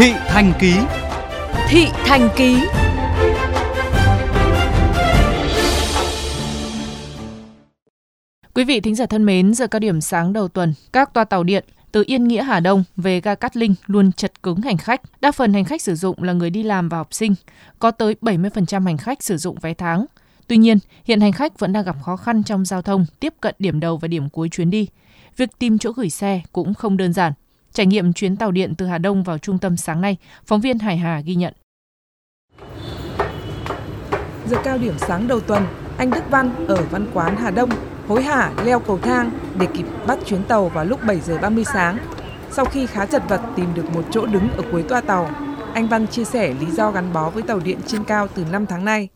Thị Thành Ký Thị Thành Ký Quý vị thính giả thân mến, giờ cao điểm sáng đầu tuần, các toa tàu điện từ Yên Nghĩa Hà Đông về ga Cát Linh luôn chật cứng hành khách. Đa phần hành khách sử dụng là người đi làm và học sinh, có tới 70% hành khách sử dụng vé tháng. Tuy nhiên, hiện hành khách vẫn đang gặp khó khăn trong giao thông tiếp cận điểm đầu và điểm cuối chuyến đi. Việc tìm chỗ gửi xe cũng không đơn giản. Trải nghiệm chuyến tàu điện từ Hà Đông vào trung tâm sáng nay, phóng viên Hải Hà ghi nhận. Giờ cao điểm sáng đầu tuần, anh Đức Văn ở Văn Quán Hà Đông hối hả leo cầu thang để kịp bắt chuyến tàu vào lúc 7 giờ 30 sáng. Sau khi khá chật vật tìm được một chỗ đứng ở cuối toa tàu, anh Văn chia sẻ lý do gắn bó với tàu điện trên cao từ 5 tháng nay.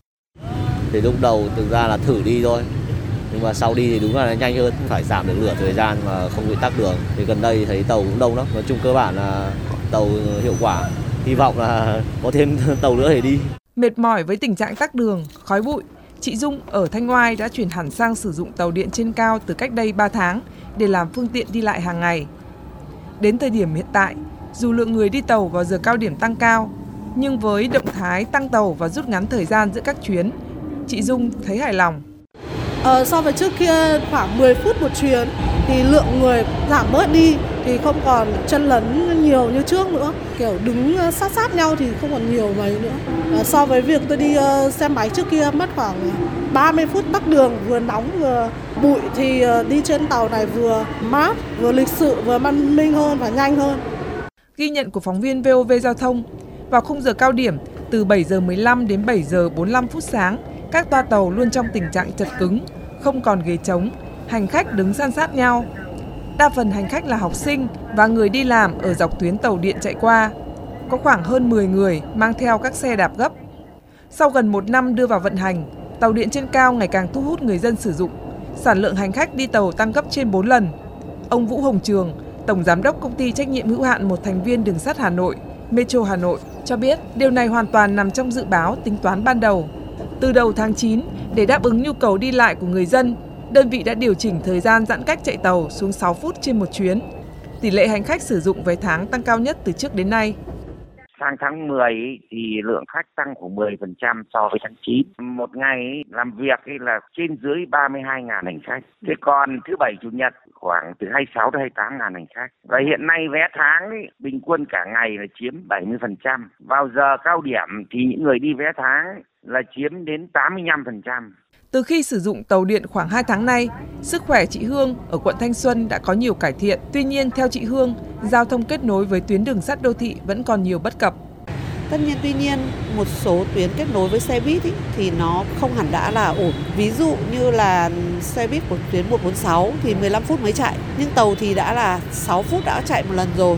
Thì lúc đầu thực ra là thử đi thôi, nhưng mà sau đi thì đúng là nhanh hơn, phải giảm được nửa thời gian mà không bị tắc đường. Thì gần đây thấy tàu cũng đông lắm, nói chung cơ bản là tàu hiệu quả, hy vọng là có thêm tàu nữa để đi. Mệt mỏi với tình trạng tắc đường, khói bụi, chị Dung ở Thanh Oai đã chuyển hẳn sang sử dụng tàu điện trên cao từ cách đây 3 tháng để làm phương tiện đi lại hàng ngày. Đến thời điểm hiện tại, dù lượng người đi tàu vào giờ cao điểm tăng cao, nhưng với động thái tăng tàu và rút ngắn thời gian giữa các chuyến, chị Dung thấy hài lòng. Ờ, so với trước kia khoảng 10 phút một chuyến thì lượng người giảm bớt đi thì không còn chân lấn nhiều như trước nữa. Kiểu đứng ờ, sát sát nhau thì không còn nhiều mấy nữa. À, so với việc tôi đi uh, xe máy trước kia mất khoảng 30 phút tắc đường vừa nóng vừa bụi thì uh, đi trên tàu này vừa mát vừa lịch sự vừa văn minh hơn và nhanh hơn. Ghi nhận của phóng viên VOV Giao thông vào khung giờ cao điểm từ 7 giờ 15 đến 7 giờ 45 phút sáng các toa tàu luôn trong tình trạng chật cứng không còn ghế trống hành khách đứng san sát nhau Đa phần hành khách là học sinh và người đi làm ở dọc tuyến tàu điện chạy qua. Có khoảng hơn 10 người mang theo các xe đạp gấp. Sau gần một năm đưa vào vận hành, tàu điện trên cao ngày càng thu hút người dân sử dụng. Sản lượng hành khách đi tàu tăng gấp trên 4 lần. Ông Vũ Hồng Trường, Tổng Giám đốc Công ty Trách nhiệm hữu hạn một thành viên đường sắt Hà Nội, Metro Hà Nội, cho biết điều này hoàn toàn nằm trong dự báo tính toán ban đầu. Từ đầu tháng 9, để đáp ứng nhu cầu đi lại của người dân, đơn vị đã điều chỉnh thời gian giãn cách chạy tàu xuống 6 phút trên một chuyến. Tỷ lệ hành khách sử dụng vé tháng tăng cao nhất từ trước đến nay. Sang tháng 10 thì lượng khách tăng khoảng 10% so với tháng 9. Một ngày làm việc là trên dưới 32.000 hành khách. Thế còn thứ bảy chủ nhật khoảng từ 26 đến 28 ngàn hành khách. Và hiện nay vé tháng ấy, bình quân cả ngày là chiếm 70%. Vào giờ cao điểm thì những người đi vé tháng là chiếm đến 85%. Từ khi sử dụng tàu điện khoảng 2 tháng nay, sức khỏe chị Hương ở quận Thanh Xuân đã có nhiều cải thiện. Tuy nhiên, theo chị Hương, giao thông kết nối với tuyến đường sắt đô thị vẫn còn nhiều bất cập. Tất nhiên tuy nhiên một số tuyến kết nối với xe buýt ý, thì nó không hẳn đã là ổn. Ví dụ như là xe buýt của tuyến 146 thì 15 phút mới chạy, nhưng tàu thì đã là 6 phút đã chạy một lần rồi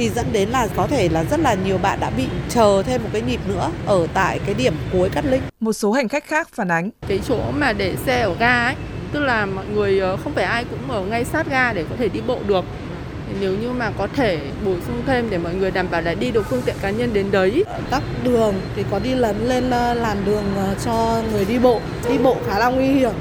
thì dẫn đến là có thể là rất là nhiều bạn đã bị chờ thêm một cái nhịp nữa ở tại cái điểm cuối Cát Linh. Một số hành khách khác phản ánh. Cái chỗ mà để xe ở ga ấy, tức là mọi người ờ, không phải ai cũng ở ngay sát ga để có thể đi bộ được. Nếu như mà có thể bổ sung thêm để mọi người đảm bảo là đi được phương tiện cá nhân đến đấy. Tắc đường thì có đi lấn lên ờ, làn đường ờ, cho người đi bộ. Đi bộ khá là nguy hiểm.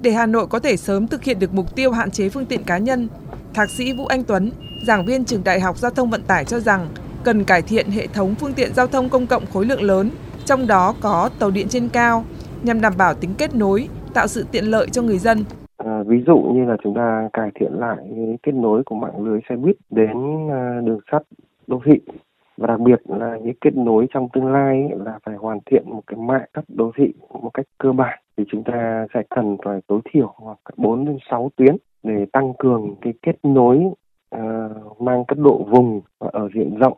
Để Hà Nội có thể sớm thực hiện được mục tiêu hạn chế phương tiện cá nhân, Thạc sĩ Vũ Anh Tuấn, giảng viên trường Đại học Giao thông Vận tải cho rằng cần cải thiện hệ thống phương tiện giao thông công cộng khối lượng lớn, trong đó có tàu điện trên cao, nhằm đảm bảo tính kết nối, tạo sự tiện lợi cho người dân. À, ví dụ như là chúng ta cải thiện lại kết nối của mạng lưới xe buýt đến à, đường sắt đô thị và đặc biệt là những kết nối trong tương lai là phải hoàn thiện một cái mạng các đô thị một cách cơ bản thì chúng ta sẽ cần phải tối thiểu hoặc 4 đến 6 tuyến để tăng cường cái kết nối uh, mang cấp độ vùng ở diện rộng.